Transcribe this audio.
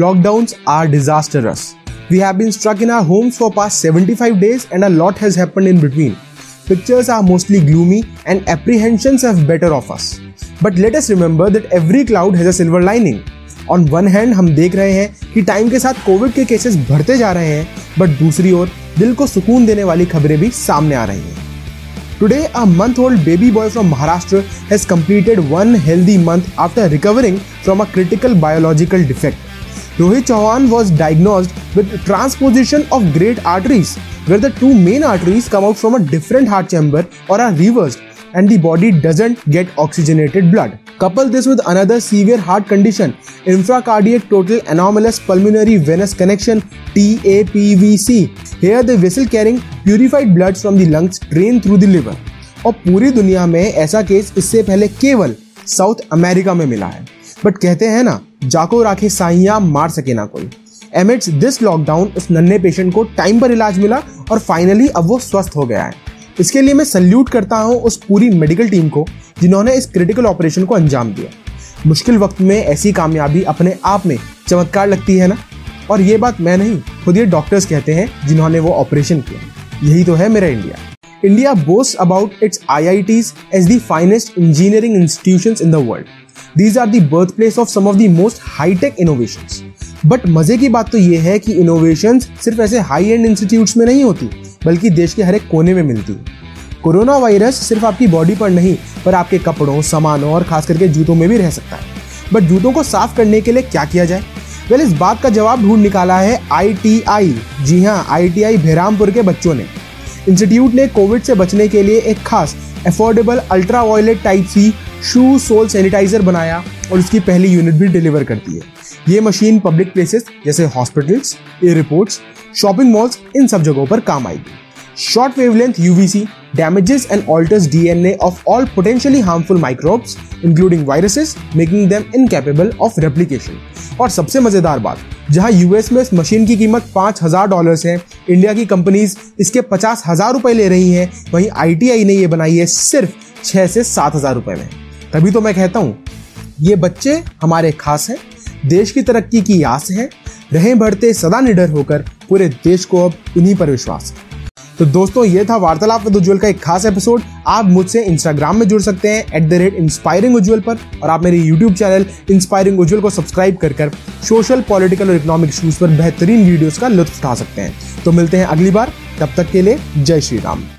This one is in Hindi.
lockdowns are disastrous. We have been stuck in our homes for past 75 days and a lot has happened in between. Pictures are mostly gloomy and apprehensions have better of us. But let us remember that every cloud has a silver lining. On one hand हम देख रहे हैं कि टाइम के साथ कोविड के केसेस बढ़ते जा रहे हैं बट दूसरी ओर दिल को सुकून देने वाली खबरें भी सामने आ रही हैं Today, a month old baby boy from Maharashtra has completed one healthy month after recovering from a critical biological defect. Rohit Chauhan was diagnosed with transposition of great arteries, where the two main arteries come out from a different heart chamber or are reversed and the body doesn't get oxygenated blood. Couple this with another severe heart condition, infracardiac total anomalous pulmonary venous connection TAPVC. Here the vessel carrying purified blood from the lungs drain through the liver. और पूरी दुनिया में ऐसा केस इससे पहले केवल साउथ अमेरिका में मिला है बट कहते हैं ना, जाको राखे साइया मार सके ना कोई। एमिट्स दिस लॉकडाउन उस नन्हे पेशेंट को टाइम पर इलाज मिला और फाइनली अब वो स्वस्थ हो गया है। इसके लिए मैं सल्यूट करता हूँ उस पूरी मेडिकल टीम को, जिन्होंने इस क्रिटिकल ऑपरेशन को अंजाम दिया। मुश्किल वक्त में ऐसी कामयाबी अपने आप में चमत्कार लगती है ना? और ये बात मैं नहीं, खुद ये डॉक्टर्स कहते हैं जिन्होंने वो ऑपरेशन किया। यही तो है मेरा India India boast about its IITs as the finest engineering institution in the world these are the birth place of some of the most high tech innovation but मज़े की बात तो ये है कि इनोवेशन सिर्फ़ ऐसे हाई एंड इंस्टीट्यूट्स में नहीं होती, बल्कि देश के हर एक कोने में मिलती है। कोरोना वायरस सिर्फ़ आपकी बॉडी पर नहीं, पर आपके कपड़ों, सामानों और खास करके जूतों में भी रह सकता है। बट जूतों को साफ़ करने के लिए क्या किया जाए? वेल इस बात का जवाब ढूंढ निकाला है आई जी हाँ आई भेरामपुर के बच्चों ने। इंस्टीट्यूट ने कोविड से बचने के लिए एक खास affordable ultra violet type C shoe sole sanitiser बनाया और उसकी पहली यूनिट भी डिलीवर करती है। ये मशीन पब्लिक प्लेसेस जैसे हॉस्पिटल्स एयरपोर्ट्स शॉपिंग मॉल्स इन सब जगहों पर काम आएगी। Short wavelength UVC damages and alters DNA of all potentially harmful microbes, including viruses, making them incapable of replication. और सबसे मज़ेदार बात जहाँ यूएस में इस मशीन की कीमत पाँच हज़ार डॉलर है इंडिया की कंपनीज़ इसके पचास हज़ार रुपए ले रही हैं वहीं आईटीआई ने ये बनाई है सिर्फ़ छह से सात हज़ार रुपए में। तभी तो मैं कहता हूँ, ये बच्चे हमारे खास हैं, देश की तरक्की की आस है, रहें बढ़ते सदा निडर होकर पूरे देश को अब उन्हीं पर विश्वास है। तो दोस्तों, ये था वार्तालाप विद उज्जवल का एक खास एपिसोड। आप मुझसे इंस्टाग्राम में जुड़ सकते हैं at the rate inspiring Ujjwal पर, और आप मेरे यूट्यूब चैनल इंस्पायरिंग उज्ज्वल को सब्सक्राइब कर कर सोशल पॉलिटिकल और इकोनॉमिक इशूज पर बेहतरीन वीडियोस का लुत्फ उठा सकते हैं। तो मिलते हैं अगली बार, तब तक के लिए जय श्री राम।